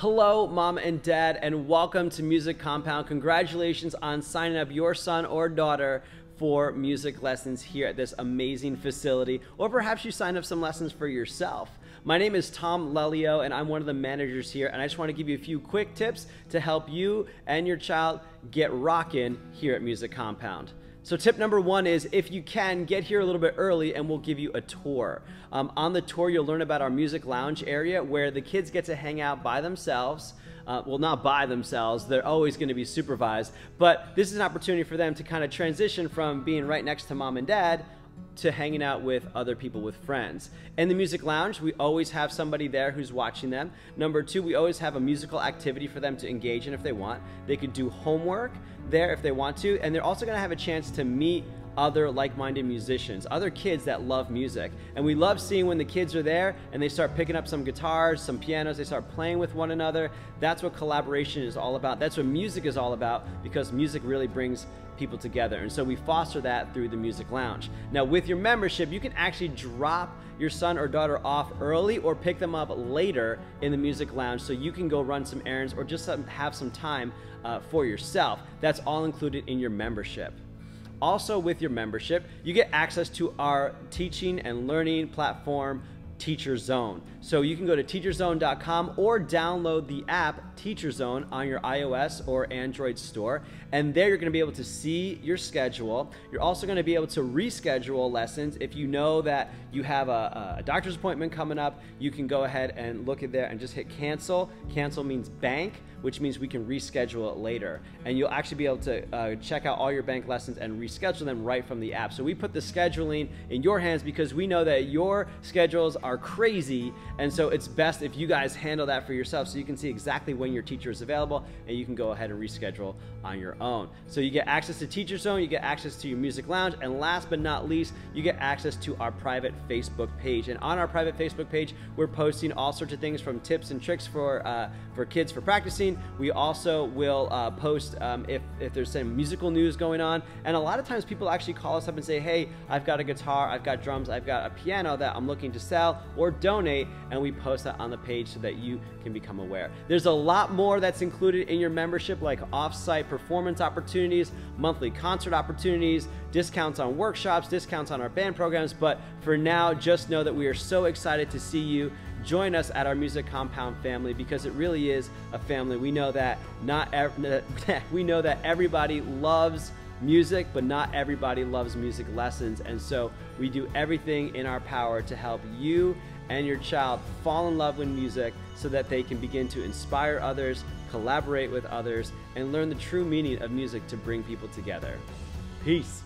Hello, mom and dad, and welcome to Music Compound. Congratulations on signing up your son or daughter for music lessons here at this amazing facility, or perhaps you signed up some lessons for yourself. My name is Tom Lelio, and I'm one of the managers here, and I just want to give you a few quick tips to help you and your child get rocking here at Music Compound. So tip number one is if you can, get here a little bit early and we'll give you a tour. Um, on the tour, you'll learn about our music lounge area where the kids get to hang out by themselves. Uh, well, not by themselves, they're always going to be supervised, but this is an opportunity for them to kind of transition from being right next to mom and dad to hanging out with other people with friends. In the music lounge, we always have somebody there who's watching them. Number two, we always have a musical activity for them to engage in if they want. They could do homework there if they want to, and they're also gonna have a chance to meet other like-minded musicians, other kids that love music. And we love seeing when the kids are there and they start picking up some guitars, some pianos, they start playing with one another. That's what collaboration is all about. That's what music is all about because music really brings people together. And so we foster that through the Music Lounge. Now, with your membership, you can actually drop your son or daughter off early or pick them up later in the Music Lounge so you can go run some errands or just have some time uh, for yourself. That's all included in your membership. Also, with your membership, you get access to our teaching and learning platform Teacher Zone. So you can go to teacherzone.com or download the app Teacher Zone on your iOS or Android store. And there you're going to be able to see your schedule. You're also going to be able to reschedule lessons. If you know that you have a, a doctor's appointment coming up, you can go ahead and look at there and just hit cancel. Cancel means bank which means we can reschedule it later. And you'll actually be able to uh, check out all your bank lessons and reschedule them right from the app. So we put the scheduling in your hands because we know that your schedules are crazy and so it's best if you guys handle that for yourself so you can see exactly when your teacher is available and you can go ahead and reschedule on your own. So you get access to Teacher Zone, you get access to your music lounge, and last but not least, you get access to our private Facebook page. And on our private Facebook page, we're posting all sorts of things from tips and tricks for uh, for kids for practicing. We also will uh, post um, if, if there's some musical news going on. And a lot of times people actually call us up and say, hey, I've got a guitar, I've got drums, I've got a piano that I'm looking to sell or donate and we post that on the page so that you can become aware. There's a lot more that's included in your membership, like off-site performance opportunities, monthly concert opportunities, discounts on workshops, discounts on our band programs. But for now, just know that we are so excited to see you join us at our music compound family because it really is a family. We know that not we know that everybody loves music, but not everybody loves music lessons. And so we do everything in our power to help you and your child fall in love with music so that they can begin to inspire others, collaborate with others, and learn the true meaning of music to bring people together. Peace.